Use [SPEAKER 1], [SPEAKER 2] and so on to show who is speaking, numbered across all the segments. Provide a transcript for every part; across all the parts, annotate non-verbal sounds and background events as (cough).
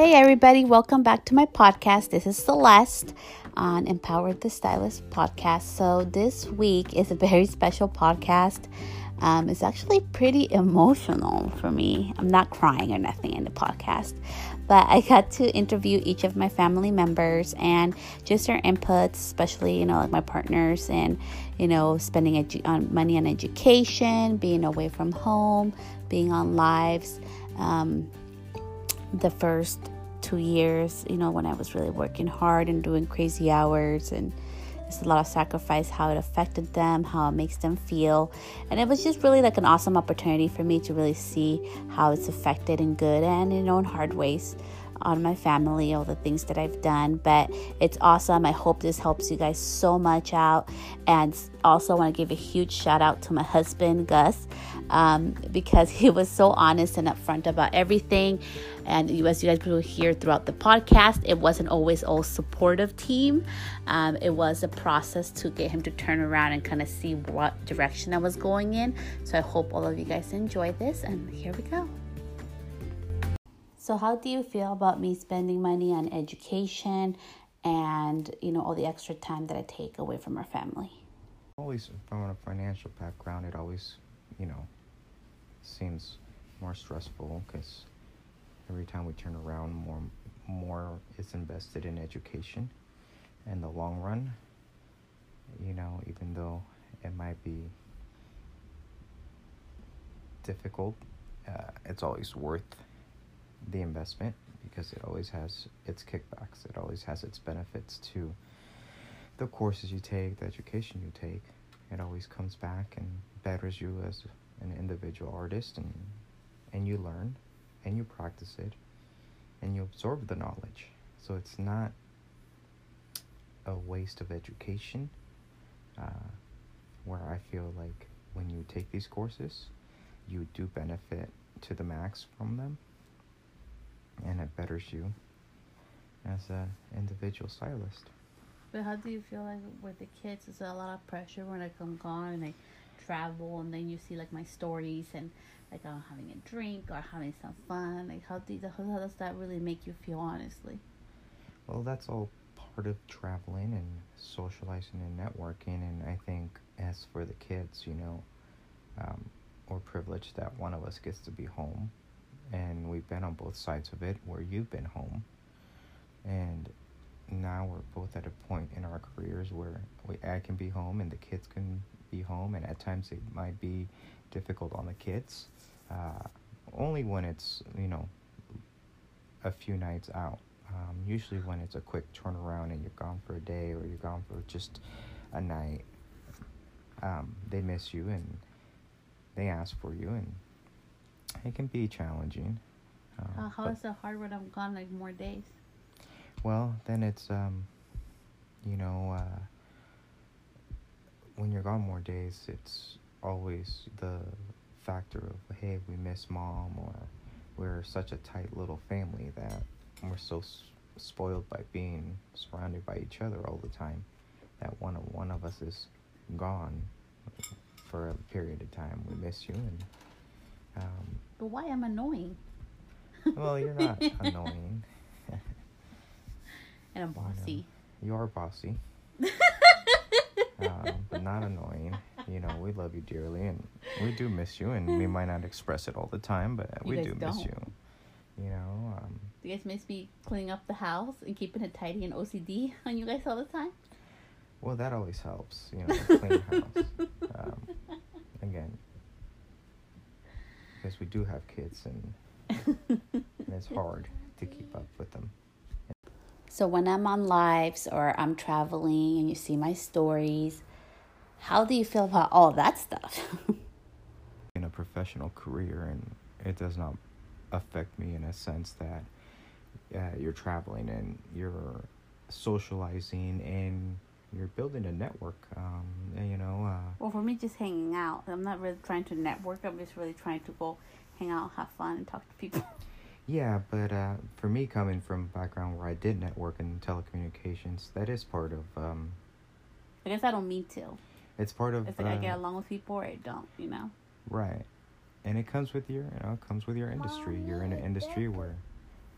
[SPEAKER 1] Hey, everybody, welcome back to my podcast. This is Celeste on Empowered the Stylist podcast. So, this week is a very special podcast. Um, it's actually pretty emotional for me. I'm not crying or nothing in the podcast, but I got to interview each of my family members and just their inputs, especially, you know, like my partners and, you know, spending edu- on money on education, being away from home, being on lives. Um, the first two years, you know, when I was really working hard and doing crazy hours and it's a lot of sacrifice, how it affected them, how it makes them feel. And it was just really like an awesome opportunity for me to really see how it's affected in good and, you know, in hard ways on my family, all the things that I've done. But it's awesome. I hope this helps you guys so much out. And also, want to give a huge shout out to my husband, Gus, um, because he was so honest and upfront about everything. And as you guys will hear throughout the podcast, it wasn't always all supportive team. Um, it was a process to get him to turn around and kind of see what direction I was going in. So I hope all of you guys enjoy this. And here we go. So, how do you feel about me spending money on education and, you know, all the extra time that I take away from our family?
[SPEAKER 2] Always from a financial background, it always, you know, seems more stressful because every time we turn around, more more is invested in education. In the long run, you know, even though it might be difficult, uh, it's always worth the investment because it always has its kickbacks. It always has its benefits to the courses you take, the education you take. It always comes back and betters you as an individual artist and and you learn and you practice it and you absorb the knowledge. So it's not a waste of education uh, where I feel like when you take these courses, you do benefit to the max from them and it betters you as an individual stylist.
[SPEAKER 1] But how do you feel like with the kids? Is there a lot of pressure when they come gone and I travel, and then you see like my stories and like I'm having a drink or having some fun? Like how do how does that really make you feel? Honestly.
[SPEAKER 2] Well, that's all part of traveling and socializing and networking, and I think as for the kids, you know, um, we're privileged that one of us gets to be home and we've been on both sides of it where you've been home and now we're both at a point in our careers where we, I can be home and the kids can be home and at times it might be difficult on the kids uh, only when it's you know a few nights out um, usually when it's a quick turnaround and you're gone for a day or you're gone for just a night um, they miss you and they ask for you and it can be challenging.
[SPEAKER 1] Uh, uh, how is it hard when I'm gone like more days?
[SPEAKER 2] Well, then it's um, you know, uh, when you're gone more days, it's always the factor of hey, we miss mom, or we're such a tight little family that we're so s- spoiled by being surrounded by each other all the time that one of one of us is gone for a period of time. We miss you and
[SPEAKER 1] um, but why am annoying?
[SPEAKER 2] well, you're not (laughs) annoying.
[SPEAKER 1] and I'm bossy. (laughs)
[SPEAKER 2] You, know, you are bossy. (laughs) um, but not annoying. You know, we love you dearly, and we do miss you, and we might not express it all the time, but you we do don't. miss you. You know. Um,
[SPEAKER 1] do you guys miss me cleaning up the house and keeping it tidy and OCD (laughs) on you guys all the time?
[SPEAKER 2] Well, that always helps. You know, clean house. Um, again, because we do have kids and, and (laughs) it's hard to keep up with them.
[SPEAKER 1] So when I'm on lives or I'm traveling and you see my stories, how do you feel about all that stuff? (laughs)
[SPEAKER 2] in a professional career, and it does not affect me in a sense that uh, you're traveling and you're socializing and you're building a network. Um, you know. Uh,
[SPEAKER 1] well, for me, just hanging out. I'm not really trying to network. I'm just really trying to go hang out, have fun, and talk to people. (laughs)
[SPEAKER 2] Yeah, but uh, for me, coming from a background where I did network in telecommunications, that is part of. Um,
[SPEAKER 1] I guess I don't mean to.
[SPEAKER 2] It's part of.
[SPEAKER 1] It's like uh, I get along with people or I don't, you know.
[SPEAKER 2] Right, and it comes with your, you know, it comes with your industry. You're in an industry where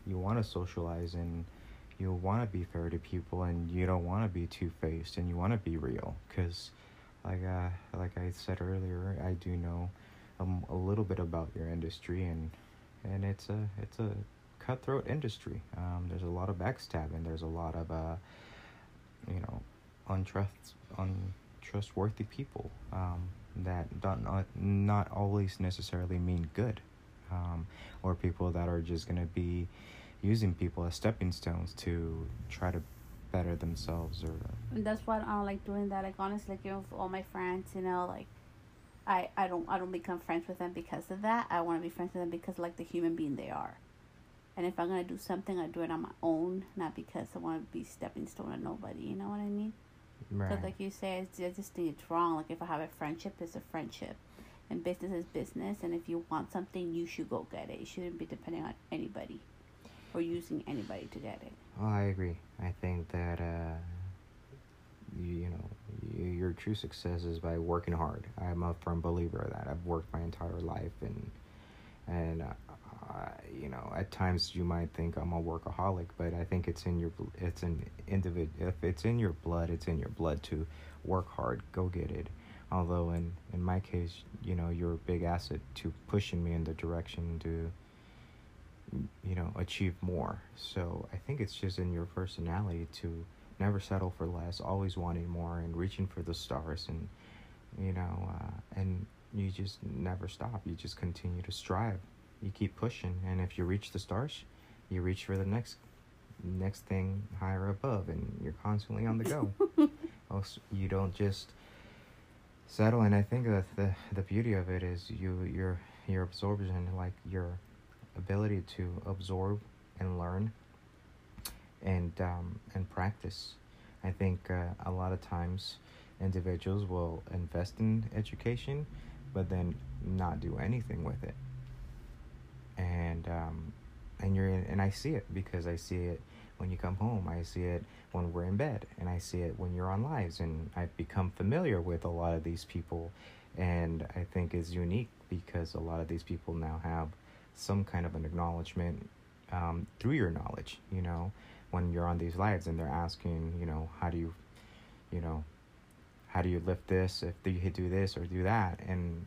[SPEAKER 3] you want to socialize and you want to be fair to people and you don't want to be two-faced and you want to be real because like uh like i said earlier i do know um, a little bit about your industry and and it's a it's a cutthroat industry. Um, there's a lot of backstabbing. There's a lot of uh you know untrust untrustworthy people um, that don't not, not always necessarily mean good um, or people that are just to be using people as stepping stones to try to better themselves or
[SPEAKER 1] and that's why I don't like doing that. Like honestly like you know all my friends you know like I I don't I don't become friends with them because of that I want to be friends with them because like the human being they are and if I'm gonna do something I do it on my own not because I want to be stepping stone to nobody you know what I mean
[SPEAKER 3] right.
[SPEAKER 1] Because, like you say, I just think it's wrong. Like, if I have a friendship, it's a friendship. And business is business. And if you want something, you should go get it. You shouldn't be depending on anybody or using anybody to get it.
[SPEAKER 3] Oh, I agree. I think that uh, you, know you, your true success is by working hard. I'm a firm believer of that. I've worked my entire life, and and uh, uh, you know at times you might think I'm a workaholic, but I think it's in your it's an individ if it's in your blood, it's in your blood to work hard, go get it. Although in in my case, you know, you're a big asset to pushing me in the direction to you know achieve more. So I think it's just in your personality to never settle for less, always wanting more and reaching for the stars and you know uh, and you just never stop. You just continue to strive. You keep pushing. And if you reach the stars you reach for the next next thing higher above and you're constantly on the go. (laughs) Also, you don't just settle. And i think that the the beauty of it is you your your absorption like your ability to absorb and learn and um, and practice i think uh, a lot of times individuals will invest in education but then not do anything with it and um, and you're in, and I see it because I see it when you come home. I see it when we're in bed, and I see it when you're on lives. And I've become familiar with a lot of these people, and I think is unique because a lot of these people now have some kind of an acknowledgement um, through your knowledge. You know, when you're on these lives, and they're asking, you know, how do you, you know, how do you lift this? If you do this or do that, and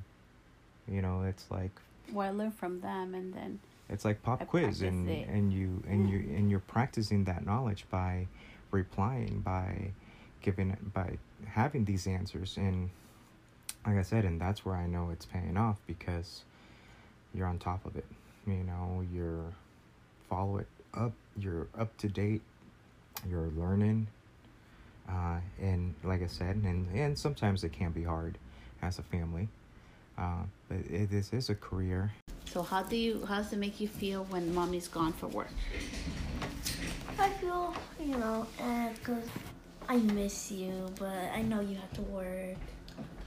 [SPEAKER 3] you know, it's like
[SPEAKER 1] well, I learn from them, and then
[SPEAKER 3] it's like pop
[SPEAKER 1] I
[SPEAKER 3] quiz, and
[SPEAKER 1] it.
[SPEAKER 3] and you and you (laughs) and you're practicing that knowledge by replying, by giving, by having these answers, and like I said, and that's where I know it's paying off because you're on top of it. You know, you're follow it up. You're up to date. You're learning. Uh, and like I said, and, and sometimes it can be hard as a family uh, but it, this is a career.
[SPEAKER 1] So how do you? How does it make you feel when mommy's gone for work?
[SPEAKER 4] I feel, you know, because I miss you, but I know you have to work.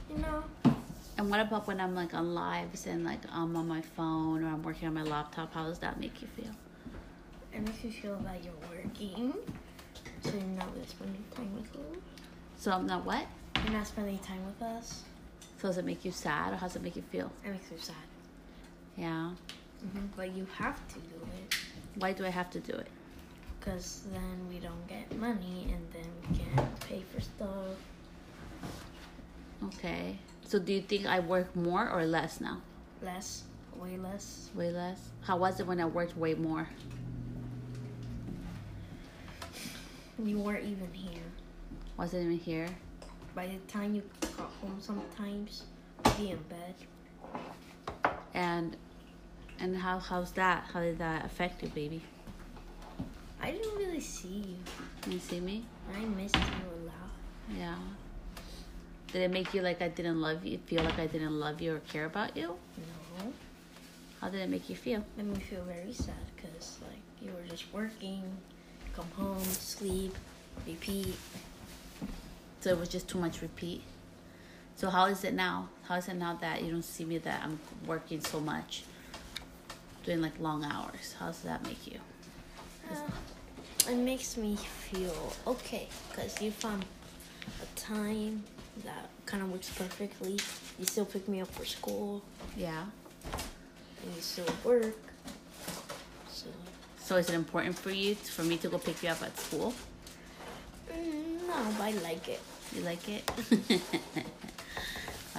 [SPEAKER 4] You know.
[SPEAKER 1] And what about when I'm like on lives and like I'm on my phone or I'm working on my laptop? How does that make you feel?
[SPEAKER 4] It makes you feel that you're working, so you're not really spending time with us.
[SPEAKER 1] So I'm not what?
[SPEAKER 4] You're not spending time with us.
[SPEAKER 1] So does it make you sad or how does it make you feel?
[SPEAKER 4] It makes me sad.
[SPEAKER 1] Yeah.
[SPEAKER 4] Mm-hmm. But you have to do it.
[SPEAKER 1] Why do I have to do it?
[SPEAKER 4] Because then we don't get money and then we can't pay for stuff.
[SPEAKER 1] Okay. So do you think I work more or less now?
[SPEAKER 4] Less. Way less.
[SPEAKER 1] Way less? How was it when I worked way more?
[SPEAKER 4] You weren't even here.
[SPEAKER 1] Wasn't even here?
[SPEAKER 4] By the time you got home sometimes, be in bed.
[SPEAKER 1] And and how how's that? How did that affect you, baby?
[SPEAKER 4] I didn't really see you.
[SPEAKER 1] You see me?
[SPEAKER 4] I missed you a lot.
[SPEAKER 1] Yeah. Did it make you like I didn't love you? Feel like I didn't love you or care about you?
[SPEAKER 4] No.
[SPEAKER 1] How did it make you feel?
[SPEAKER 4] Made me feel very sad because like you were just working, come home, sleep, repeat.
[SPEAKER 1] So it was just too much repeat. So how is it now? How is it now that you don't see me that I'm working so much, doing like long hours? How does that make you?
[SPEAKER 4] Uh, it makes me feel okay because you found a time that kind of works perfectly. You still pick me up for school
[SPEAKER 1] Yeah.
[SPEAKER 4] and you still work. So
[SPEAKER 1] So is it important for you for me to go pick you up at school?
[SPEAKER 4] Mm, no, but I like it.
[SPEAKER 1] You like it? (laughs)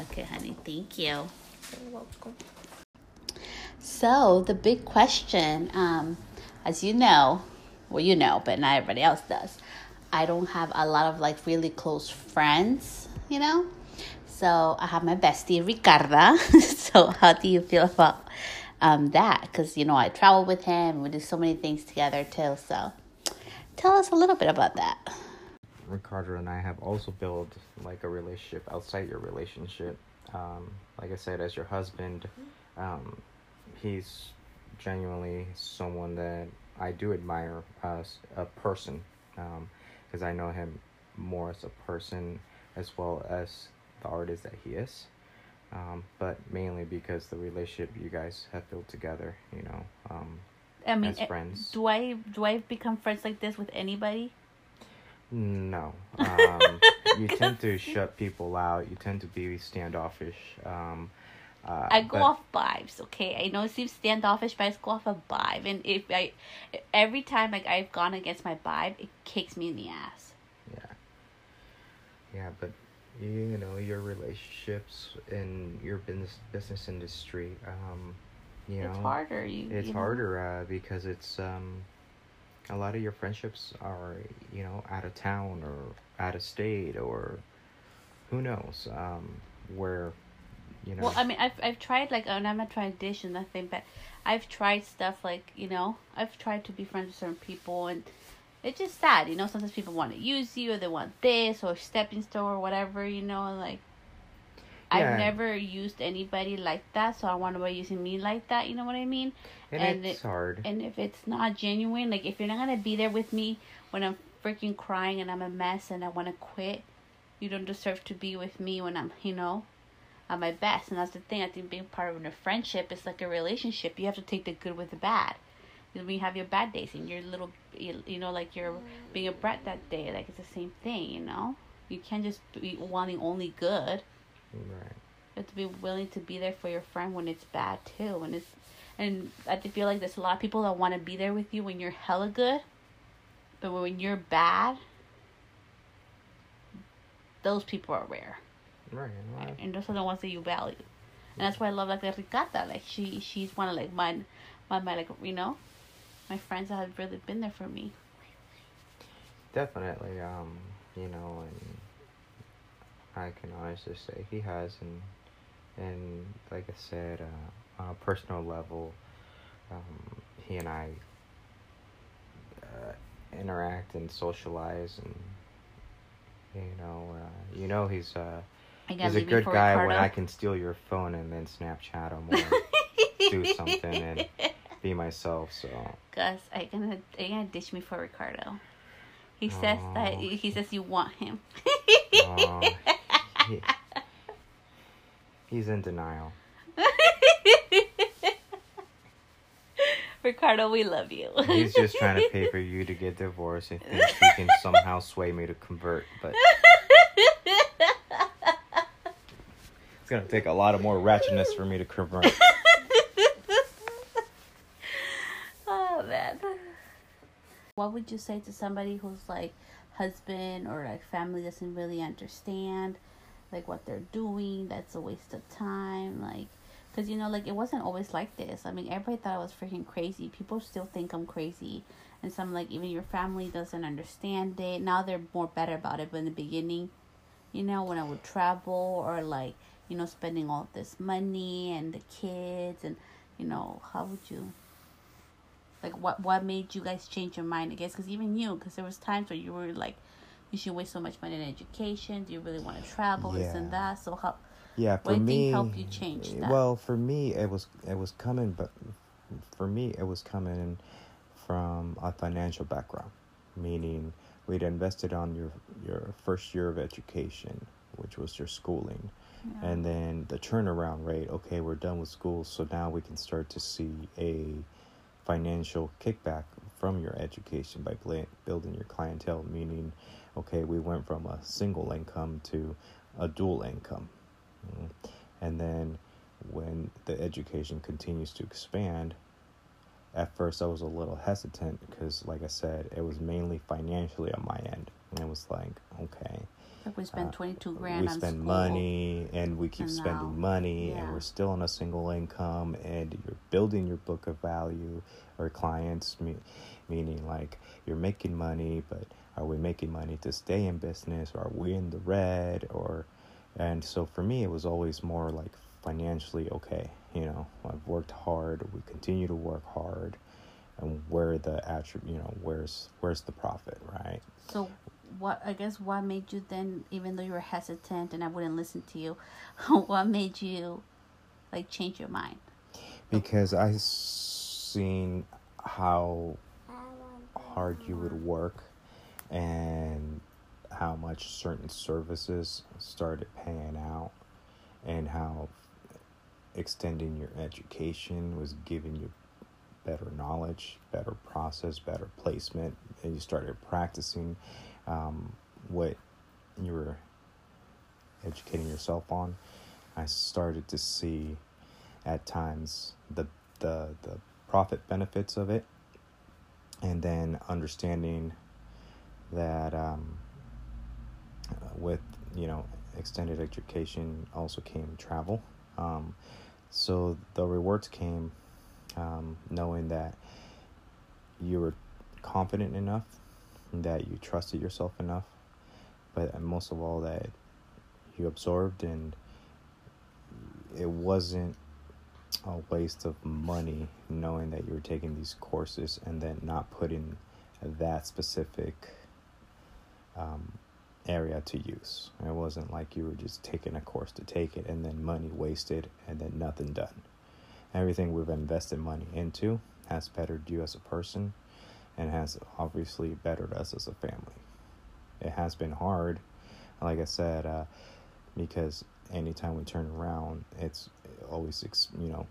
[SPEAKER 1] okay, honey. Thank you.
[SPEAKER 4] You're welcome.
[SPEAKER 1] So the big question, um, as you know, well, you know, but not everybody else does. I don't have a lot of like really close friends, you know. So I have my bestie Ricardo. (laughs) so how do you feel about um, that? Because you know I travel with him. We do so many things together too. So tell us a little bit about that.
[SPEAKER 3] Ricardo and I have also built like a relationship outside your relationship. Um, like I said, as your husband, um, he's genuinely someone that I do admire as a person because um, I know him more as a person as well as the artist that he is. Um, but mainly because the relationship you guys have built together, you know, um,
[SPEAKER 1] I mean,
[SPEAKER 3] as
[SPEAKER 1] eh,
[SPEAKER 3] friends.
[SPEAKER 1] do I do I become friends like this with anybody?
[SPEAKER 3] No. (laughs) Um, you tend to (laughs) shut people out. You tend to be standoffish. Um, uh,
[SPEAKER 1] I go
[SPEAKER 3] but-
[SPEAKER 1] off vibes, okay? I know it seems standoffish, but I just go off a vibe. And if I, every time like I've gone against my vibe, it kicks me in the ass.
[SPEAKER 3] Yeah. Yeah, but you know your relationships in your business business industry. Um, you know,
[SPEAKER 1] it's harder. You.
[SPEAKER 3] It's
[SPEAKER 1] you know?
[SPEAKER 3] harder uh, because it's um, a lot of your friendships are you know out of town or out of state or who knows um, where you know.
[SPEAKER 1] Well, I mean, I've I've tried like, and I'm not trying to dish and nothing, but I've tried stuff like you know, I've tried to be friends with certain people, and it's just sad, you know. Sometimes people want to use you, or they want this, or stepping stone, or whatever, you know. Like,
[SPEAKER 3] Yeah.
[SPEAKER 1] I've never used anybody like that, so I want nobody using me like that. You know what I mean?
[SPEAKER 3] and,
[SPEAKER 1] and
[SPEAKER 3] it's
[SPEAKER 1] it-
[SPEAKER 3] hard.
[SPEAKER 1] And if it's not genuine, like if you're not gonna be there with me when I'm freaking crying and I'm a mess and I want to quit, you don't deserve to be with me when I'm, you know, at my best. And that's the thing. I think being part of a friendship is like a relationship. You have to take the good with the bad. When you have your bad days and you're little, you you know, like you're being a brat that day, like it's the same thing. You know, you can't just be wanting only good.
[SPEAKER 3] right.
[SPEAKER 1] You have to be willing to be there for your friend when it's bad too. When it's and I feel like there's a lot of people that want to be there with you when you're hella good, but when you're bad, those people are rare,
[SPEAKER 3] Right.
[SPEAKER 1] and those are the ones that you value. And that's why I love like the Ricata. Like she, she's one of like my, my, my like you know, my friends that have really been there for me.
[SPEAKER 3] Definitely, um, you know, and I can honestly say he has, and and like I said, uh, on a personal level, um, he and I uh, interact and socialize, and you know, uh, you know, he's uh, he's a good guy when I can steal your phone and then Snapchat him or (laughs) do something and be myself. So
[SPEAKER 1] Gus, I gonna, I gonna dish me for Ricardo. He says that
[SPEAKER 3] Oh.
[SPEAKER 1] he says you want him.
[SPEAKER 3] uh, he, he's in denial. (laughs)
[SPEAKER 1] Ricardo, we love you.
[SPEAKER 3] He's just trying to pay for you to get divorced and thinks he can (laughs) somehow sway me to convert, but (laughs) it's gonna take a lot of more ratchetness for me to convert.
[SPEAKER 1] oh man. What would you say to somebody who's like husband or like family doesn't really understand like what they're doing? That's a waste of time. Like, cause you know, like it wasn't always like this. I mean, everybody thought I was freaking crazy. People still think I'm crazy, and some like even your family doesn't understand it. Now they're more better about it, but in the beginning, you know, when I would travel or like you know spending all this money and the kids and you know how would you like what what made you guys change your mind i guess because even you because there was times where you were like you should waste so much money in education do you really want to travel this and that so how
[SPEAKER 3] Yeah,
[SPEAKER 1] What me, helped you change eh, that?
[SPEAKER 3] Well, for me, it was it was coming, but for me, it was coming from a financial background, meaning we'd invested on your your first year of education, which was your schooling, and then the turnaround rate. Okay, we're done with school, so now we can start to see a financial kickback from your education by building your clientele. Meaning, okay, we went from a single income to a dual income. Mm. And then when the education continues to expand, at first I was a little hesitant because, like I said, it was mainly financially on my end. And it was like, okay,
[SPEAKER 1] Like we spend
[SPEAKER 3] Uh,
[SPEAKER 1] 22 grand
[SPEAKER 3] we spend
[SPEAKER 1] school.
[SPEAKER 3] money and we keep
[SPEAKER 1] and
[SPEAKER 3] spending
[SPEAKER 1] now-
[SPEAKER 3] money
[SPEAKER 1] yeah.
[SPEAKER 3] and we're still on a single income and you're building your book of value or clients me, meaning like you're making money but are we making money to stay in business or are we in the red or and so for me it was always more like financially okay you know i've worked hard we continue to work hard and where the attribute you know where's where's the profit right
[SPEAKER 1] So, what I guess what made you then, even though you were hesitant and I wouldn't listen to you, (laughs) what made you like change your mind?
[SPEAKER 3] because I seen how hard you would work and how much certain services started paying out and how extending your education was giving you better knowledge, better process, better placement, and you started practicing um, what you were educating yourself on. I started to see at times the the the profit benefits of it, and then understanding that um, with you know extended education also came travel. Um, so the rewards came um, knowing that you were confident enough, that you trusted yourself enough, but most of all that you absorbed and it wasn't a waste of money knowing that you were taking these courses and then not putting that specific um, area to use. It wasn't like you were just taking a course to take it and then money wasted and then nothing done. Everything we've invested money into has bettered you as a person and has obviously bettered us as a family. It has been hard, like I said, uh, because anytime we turn around, it's always, you know,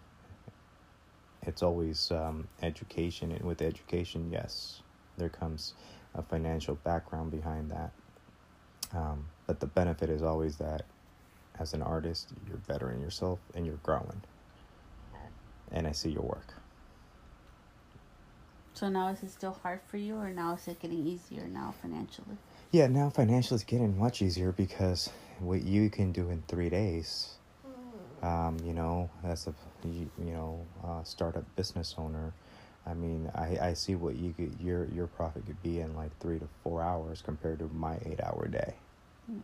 [SPEAKER 3] it's always um, education. And with education, yes, there comes a financial background behind that. Um, but the benefit is always that as an artist, you're bettering yourself and you're growing. And I see your work.
[SPEAKER 1] So now is it still hard for you, or now is it getting easier now financially?
[SPEAKER 3] Yeah, now financially it's getting much easier because what you can do in three days, um, you know, as a you, you know uh, startup business owner, I mean, I, I see what you could your your profit could be in like three to four hours compared to my eight hour day.
[SPEAKER 1] Mm.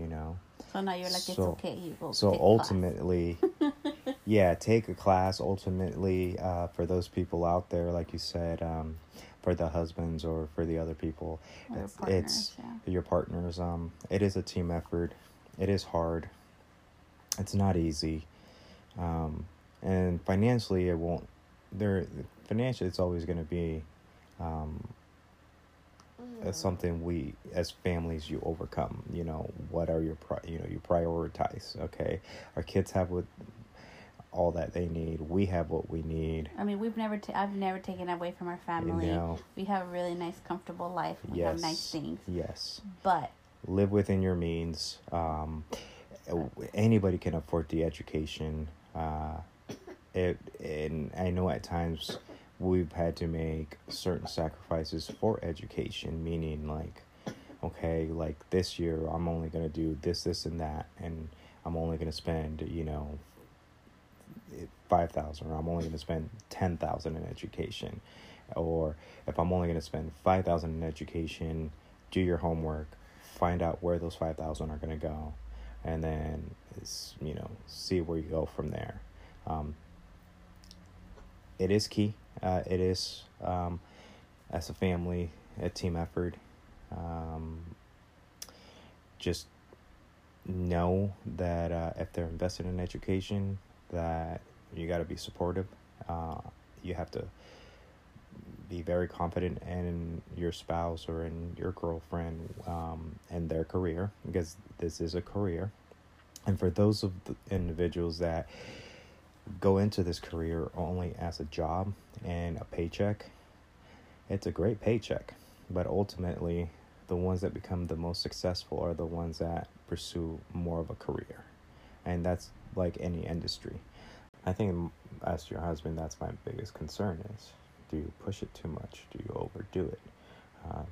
[SPEAKER 3] You know,
[SPEAKER 1] So now you're like, it's okay. You
[SPEAKER 3] so
[SPEAKER 1] take a class.
[SPEAKER 3] ultimately, (laughs) yeah, take a class. Ultimately, uh, for those people out there, like you said, um, for the husbands or for the other people, it's,
[SPEAKER 1] partners,
[SPEAKER 3] it's
[SPEAKER 1] yeah.
[SPEAKER 3] your partners. Um, it is a team effort. It is hard. It's not easy, um, and financially, it won't. There, financially, it's always going to be. Um, something we as families you overcome you know what are your pri- you know you prioritize okay our kids have what all that they need we have what we need
[SPEAKER 1] I mean, we've never. Ta- I've never taken away from our family.
[SPEAKER 3] know.
[SPEAKER 1] We have a really nice, comfortable life. We have nice things,
[SPEAKER 3] yes
[SPEAKER 1] but
[SPEAKER 3] live within your means um, anybody can afford the education uh, it and i know at times we've had to make certain sacrifices for education meaning like okay like this year i'm only going to do this this and that and i'm only going to spend you know 5000 or i'm only going to spend 10000 in education. Or if i'm only going to spend 5000 in education do your homework find out where those 5000 are going to go and then you know see where you go from there. Um, it is key. Uh, it is um, as a family a team effort. Um, just know that uh, if they're invested in education that you got to be supportive. Uh, you have to be very confident in your spouse or in your girlfriend um, and their career because this is a career. And for those of the individuals that go into this career only as a job and a paycheck it's a great paycheck. But ultimately the ones that become the most successful are the ones that pursue more of a career. And that's like any industry i think as your husband that's my biggest concern is Do you push it too much? Do you overdo it? Um,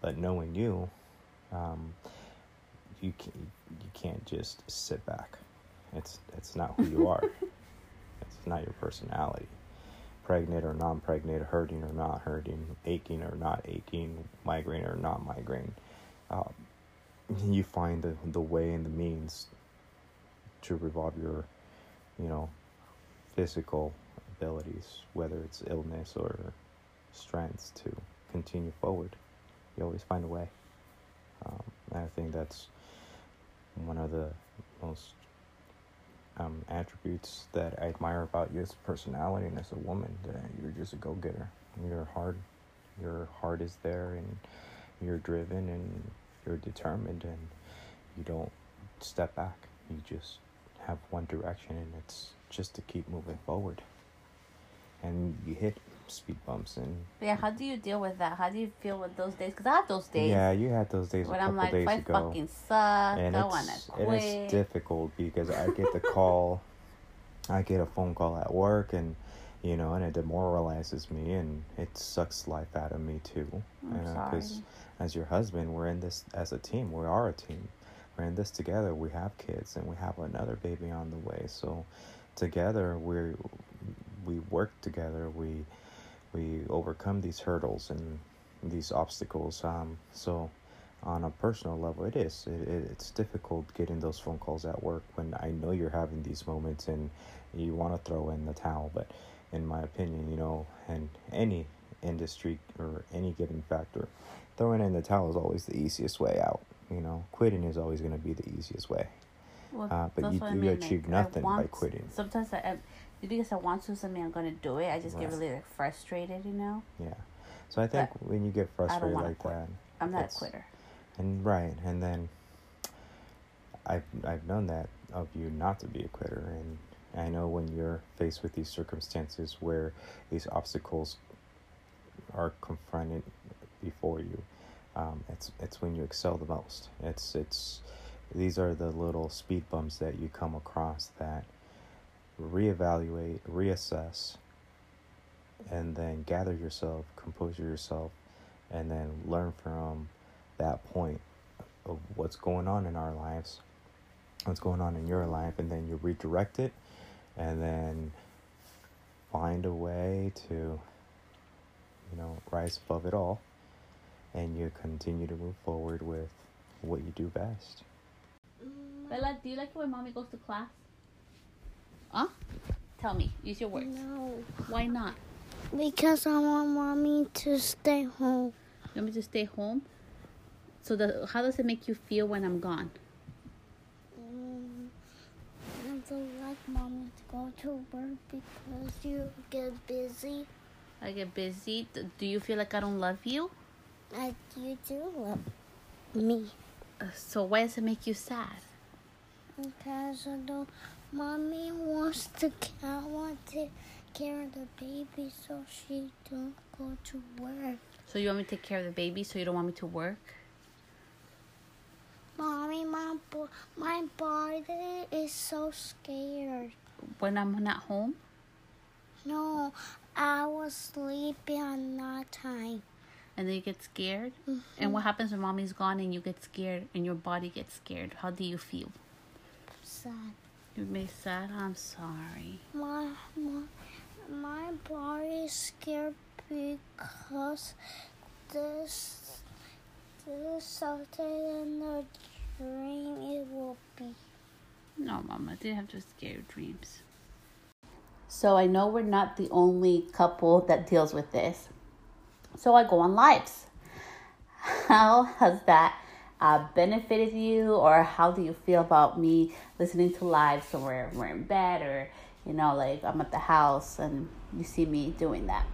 [SPEAKER 3] but knowing you, um, you can you can't just sit back. It's it's not who you are. (laughs) it's not your personality. Pregnant or non-pregnant, hurting or not hurting, aching or not aching, migraine or not migraine. Uh, you find the the way and the means to revolve your, you know, physical abilities, whether it's illness or strength, to continue forward. You always find a way. Um, I think that's one of the most um, attributes that I admire about you as a personality and as a woman. That you're just a go getter. Your heart, your heart is there, and you're driven, and you're determined, and you don't step back. You just have one direction, and it's just to keep moving forward. And you hit speed bumps and
[SPEAKER 1] Yeah, how do you deal with that? How do you feel with those days? Because I have those days.
[SPEAKER 3] yeah, you had those days
[SPEAKER 1] When I'm like,
[SPEAKER 3] days
[SPEAKER 1] I fucking suck.
[SPEAKER 3] and
[SPEAKER 1] I want to
[SPEAKER 3] and
[SPEAKER 1] quit.
[SPEAKER 3] it's difficult because I get the call, I get a phone call at work, and you know, and it demoralizes me, and it sucks life out of me too.
[SPEAKER 1] I'm
[SPEAKER 3] you know,
[SPEAKER 1] sorry.
[SPEAKER 3] as your husband, we're in this as a team. We are a team. We're in this together. We have kids, and we have another baby on the way. So, together, we we work together. We we overcome these hurdles and these obstacles. Um, so, on a personal level, it is. It, it, it's difficult getting those phone calls at work when I know you're having these moments and you want to throw in the towel. But in my opinion, you know, in any industry or any given factor, throwing in the towel is always the easiest way out. You know, quitting is always going to be the easiest way.
[SPEAKER 1] Well,
[SPEAKER 3] Uh, but you-
[SPEAKER 1] I
[SPEAKER 3] you
[SPEAKER 1] mean,
[SPEAKER 3] achieve
[SPEAKER 1] like,
[SPEAKER 3] nothing by quitting.
[SPEAKER 1] Sometimes I, I because I want to something, I'm gonna do it. I just get really like frustrated, you know.
[SPEAKER 3] Yeah. So I think when you get frustrated like
[SPEAKER 1] quit.
[SPEAKER 3] that,
[SPEAKER 1] I'm not a quitter.
[SPEAKER 3] And right, and then I've I've known that of you not to be a quitter, and I know when you're faced with these circumstances where these obstacles are confronted before you, um, it's it's when you excel the most. It's it's these are the little speed bumps that you come across that reevaluate, reassess, and then gather yourself, compose yourself, and then learn from that point of what's going on in our lives, what's going on in your life, and then you redirect it, and then find a way to, you know, rise above it all, and you continue to move forward with what you do best.
[SPEAKER 1] Bella, do you like it when mommy goes to class? Huh? Tell me. Use your words.
[SPEAKER 4] No,
[SPEAKER 1] Why not?
[SPEAKER 4] because I want mommy to stay home.
[SPEAKER 1] You want me to stay home? So the how does it make you feel when I'm gone?
[SPEAKER 4] Mm, I don't like mommy to go to work because you get busy.
[SPEAKER 1] I get busy. Do you feel like I don't love you?
[SPEAKER 4] And you do love me.
[SPEAKER 1] Uh, So why does it make you sad?
[SPEAKER 4] Because I don't, mommy wants to, I want to care of the baby so she don't go to work.
[SPEAKER 1] So you want me to take care of the baby, so you don't want me to work?
[SPEAKER 4] Mommy, my, bo- my body is so scared.
[SPEAKER 1] When I'm not home?
[SPEAKER 4] No, I was sleeping on that time.
[SPEAKER 1] And then you get scared. And mm-hmm. what happens when mommy's gone and you get scared and your body gets scared? How do you feel?
[SPEAKER 4] Sad.
[SPEAKER 1] You make sad. I'm sorry.
[SPEAKER 4] My, my, my body is scared because this, this something in the dream it will be.
[SPEAKER 1] No, mama, didn't have to scare dreams. So I know we're not the only couple that deals with this. So I go on lives. (laughs) How has that uh, benefited you, or how do you feel about me listening to lives when we're, we're in bed, or you know, like I'm at the house and you see me doing that?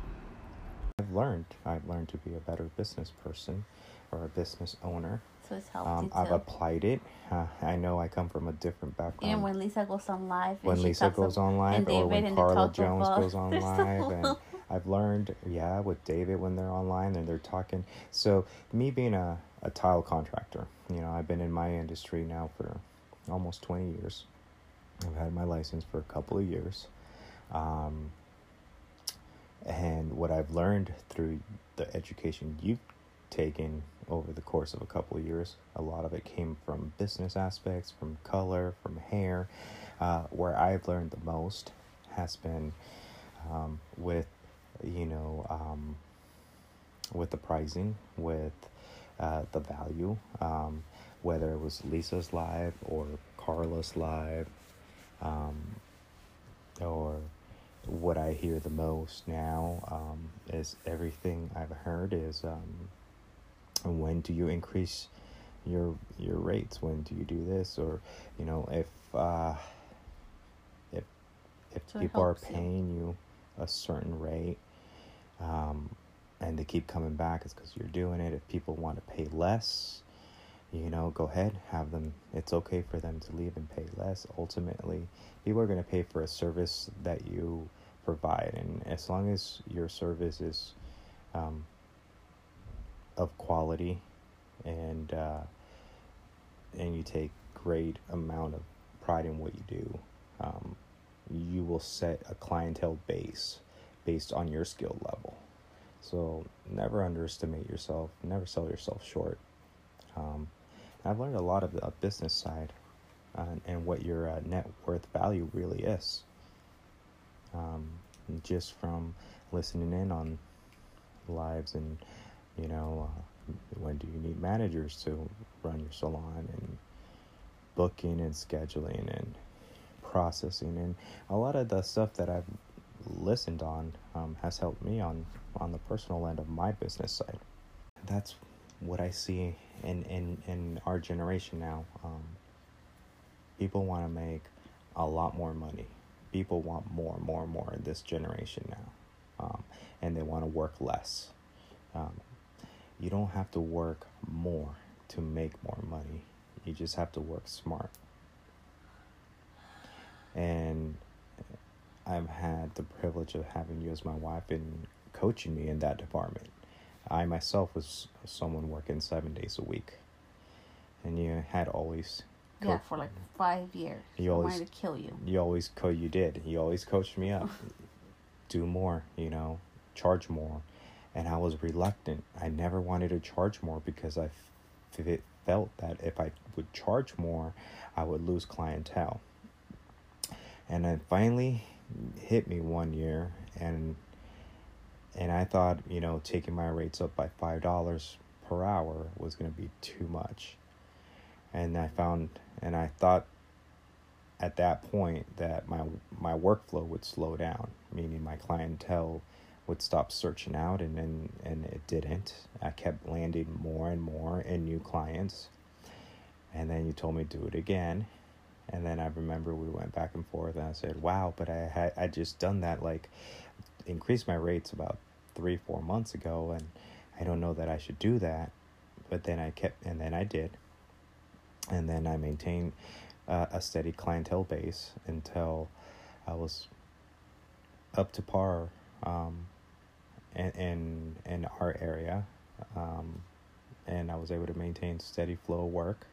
[SPEAKER 3] I've learned. I've learned to be a better business person or a business owner.
[SPEAKER 1] So it's helped
[SPEAKER 3] Um, I've applied it. Uh, (laughs) I know I come from a different background.
[SPEAKER 1] and when Lisa goes on live,
[SPEAKER 3] when Lisa (laughs) goes on live
[SPEAKER 1] and
[SPEAKER 3] or when Carla Jones goes on live and I've learned yeah with David when they're online and they're talking. So me being a, a tile contractor you know I've been in my industry now for almost 20 years. I've had my license for a couple of years. Um, And what I've learned through the education you've taken over the course of a couple of years, a lot of it came from business aspects, from color, from hair. Uh, where I've learned the most has been um, with, you know, um, with the pricing, with uh, the value, um, whether it was Lisa's live or Carla's live, um, or what I hear the most now um, is everything I've heard is um, when do you increase your your rates? When do you do this? Or you know if uh, if if
[SPEAKER 1] So
[SPEAKER 3] people are
[SPEAKER 1] helps you.
[SPEAKER 3] paying you a certain rate um, and they keep coming back, it's because you're doing it. If people want to pay less, you know, go ahead, have them. It's okay for them to leave and pay less. Ultimately, people are going to pay for a service that you provide, and as long as your service is um, of quality and uh, and you take great amount of pride in what you do, um, you will set a clientele base based on your skill level. So never underestimate yourself. Never sell yourself short. Um, I've learned a lot of the business side uh, and what your uh, net worth value really is. Um, just from listening in on lives and you know uh, when do you need managers to run your salon and booking and scheduling and processing and a lot of the stuff that I've listened on um, has helped me on on the personal end of my business side. That's what I see in in in our generation now. Um, people want to make a lot more money. People want more, more, more in this generation now, um, and they want to work less. Um, you don't have to work more to make more money. You just have to work smart. And I've had the privilege of having you as my wife and coaching me in that department. I myself was someone working seven days a week, and you had always
[SPEAKER 1] Yeah, for like five years.
[SPEAKER 3] You
[SPEAKER 1] I
[SPEAKER 3] always-
[SPEAKER 1] wanted to kill you.
[SPEAKER 3] you always co you did you always coached me up (laughs) do more you know charge more and i was reluctant i never wanted to charge more because i f- felt that if i would charge more i would lose clientele and it finally hit me one year and and i thought you know taking my rates up by five dollars per hour was to be too much and i found and i thought at that point that my my workflow would slow down, meaning my clientele would stop searching out and and, and it didn't. I kept landing more and more in new clients. And then you told me do it again. And then I remember we went back and forth and I said, Wow, but I had I just done that like increased my rates about three, four months ago and I don't know that I should do that. But then I kept and then I did. And then I maintained uh, a steady clientele base until I was up to par um, in, in in our area, um, and I was able to maintain steady flow of work.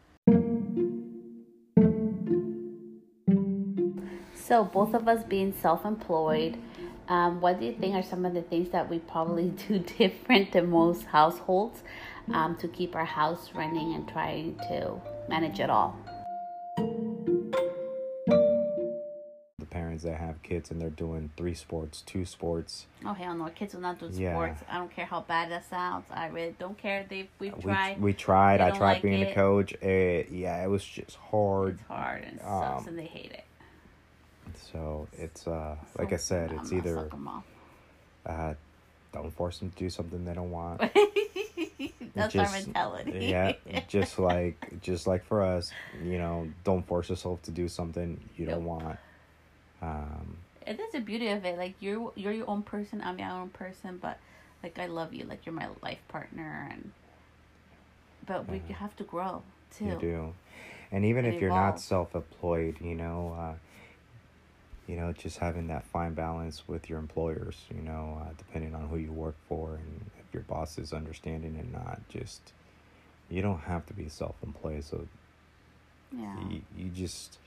[SPEAKER 1] So, both of us being self employed, um, what do you think are some of the things that we probably (laughs) do different than most households um, to keep our house running and trying to manage it all?
[SPEAKER 3] The parents that have kids and they're doing three sports, two sports.
[SPEAKER 1] Oh, hell no. Kids will not do
[SPEAKER 3] Yeah.
[SPEAKER 1] sports. I don't care how bad that sounds. I really don't care. They, we've
[SPEAKER 3] We,
[SPEAKER 1] tried.
[SPEAKER 3] we tried.
[SPEAKER 1] They
[SPEAKER 3] I tried
[SPEAKER 1] like
[SPEAKER 3] being a coach. It, yeah, it was just hard.
[SPEAKER 1] it's hard and it sucks
[SPEAKER 3] Um,
[SPEAKER 1] and they hate it.
[SPEAKER 3] So it's uh, like I said,
[SPEAKER 1] I'm
[SPEAKER 3] it's either
[SPEAKER 1] 'em off.
[SPEAKER 3] uh, don't force them to do something they don't want. (laughs)
[SPEAKER 1] That's our mentality.
[SPEAKER 3] yeah, just (laughs) like just like for us, you know, don't force yourself to do something you don't want. Um,
[SPEAKER 1] And that's the beauty of it. Like you're you're your own person. I'm my own person. But like I love you. Like you're my life partner. And but we have to grow too.
[SPEAKER 3] you do, and even
[SPEAKER 1] And
[SPEAKER 3] if you're not self-employed, you know, uh, you know, just having that fine balance with your employers, you know, uh, depending on who you work for and if your boss is understanding and not, just you don't have to be self-employed, so
[SPEAKER 1] Yeah.
[SPEAKER 3] you, you just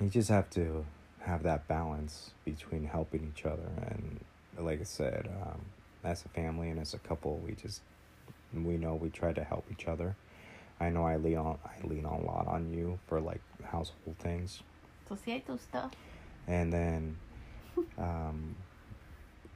[SPEAKER 3] you just have to have that balance between helping each other and like I said, um, as a family and as a couple, we just we know we try to help each other. I know I lean on I lean on a lot on you for like household things,
[SPEAKER 1] So hay tu stuff.
[SPEAKER 3] and then, um,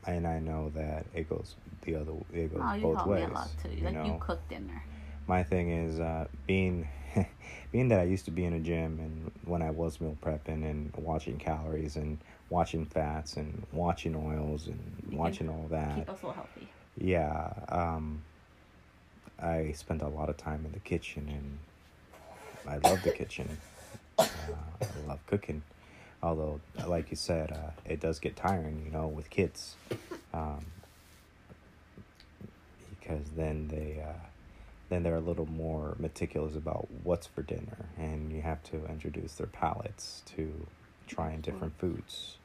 [SPEAKER 3] and I know that it goes the other it goes
[SPEAKER 1] Oh, you
[SPEAKER 3] both ways.
[SPEAKER 1] me a lot too.
[SPEAKER 3] you
[SPEAKER 1] Like you cook dinner.
[SPEAKER 3] my thing is uh, being (laughs) being that I used to be in a gym and when I was meal prepping and watching calories and watching fats and watching oils and
[SPEAKER 1] You
[SPEAKER 3] watching all that.
[SPEAKER 1] Keep us all healthy.
[SPEAKER 3] Yeah, um, I spent a lot of time in the kitchen and I love the kitchen. Uh, I love cooking. Although, like you said, uh, it does get tiring, you know, with kids. Um, because then they, uh, then they're a little more meticulous about what's for dinner, and you have to introduce their palates to trying different foods.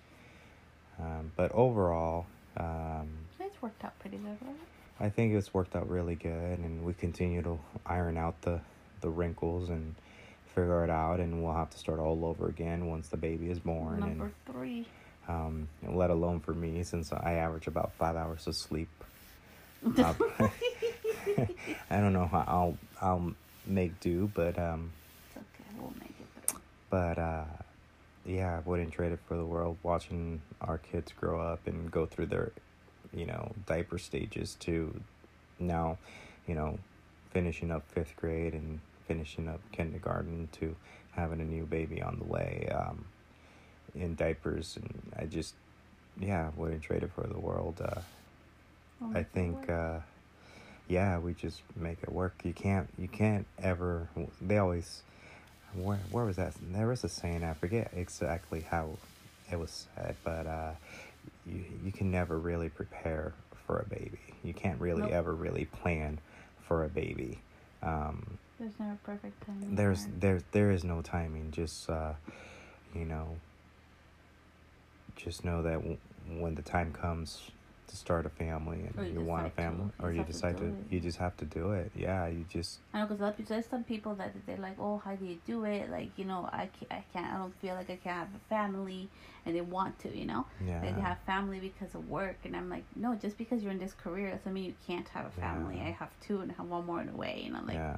[SPEAKER 3] Um, but overall, um,
[SPEAKER 1] It's worked out pretty good, right?
[SPEAKER 3] I think it's worked out really good, and we continue to iron out the the wrinkles and figure it out, and we'll have to start all over again once the baby is born,
[SPEAKER 1] Number three.
[SPEAKER 3] and um, let alone for me since I average about five hours of sleep. (laughs) Uh, (laughs) I don't know how I'll I'll make do, but um,
[SPEAKER 1] It's okay. We'll make it through.
[SPEAKER 3] but uh, yeah, I wouldn't trade it for the world. Watching our kids grow up and go through their, you know, diaper stages to now, you know, finishing up fifth grade and finishing up kindergarten to having a new baby on the way um, in diapers, and I just, yeah, wouldn't trade it for the world. Uh,
[SPEAKER 1] We'll
[SPEAKER 3] I think, uh, yeah, we just make it work. You can't, you can't ever. They always, where, where was that? There was a saying. I forget exactly how it was said, but uh, you you can never really prepare for a baby. You can't really
[SPEAKER 1] Nope.
[SPEAKER 3] ever really plan for a baby. Um,
[SPEAKER 1] There's never perfect timing.
[SPEAKER 3] there's there there is no timing. Just uh, you know, just know that w- when the time comes to start a family and
[SPEAKER 1] Or you
[SPEAKER 3] you want a
[SPEAKER 1] decide to.
[SPEAKER 3] family, or you
[SPEAKER 1] have to
[SPEAKER 3] decide to, you just have to do it. Yeah, you just
[SPEAKER 1] I know because there's some people that they're like, oh, how do you do it? Like, you know, I can't, I can't, I don't feel like I can have a family, and they want to, you know,
[SPEAKER 3] yeah.
[SPEAKER 1] they have family because of work, and I'm like, no, just because you're in this career doesn't mean you can't have a family.
[SPEAKER 3] Yeah.
[SPEAKER 1] I have two and I have one more in the way, you know, like,
[SPEAKER 3] yeah.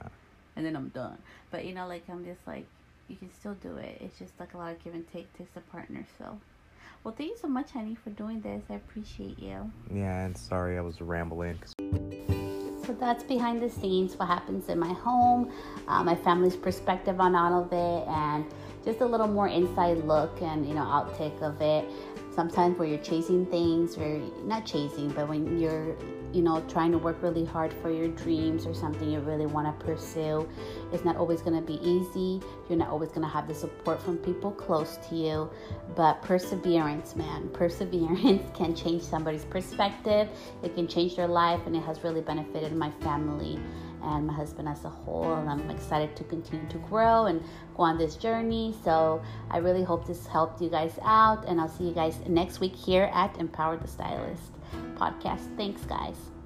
[SPEAKER 1] And then I'm done. But you know, like I'm just like, you can still do it. It's just like a lot of give and take takes a partner. So, well, thank you so much, honey, for doing this. I appreciate you.
[SPEAKER 3] Yeah, and sorry I was rambling.
[SPEAKER 1] So that's behind the scenes, what happens in my home, uh, my family's perspective on all of it, and just a little more inside look and you know outtake of it. Sometimes where you're chasing things, or not chasing, but when you're you know trying to work really hard for your dreams or something you really want to pursue, it's not always going to be easy. You're not always going to have the support from people close to you, but perseverance, man, (laughs) perseverance can change somebody's perspective. It can change their life, and it has really benefited my family and my husband as a whole. And I'm excited to continue to grow and go on this journey. So I really hope this helped you guys out, and I'll see you guys next week here at Empower the Stylist podcast. Thanks, guys.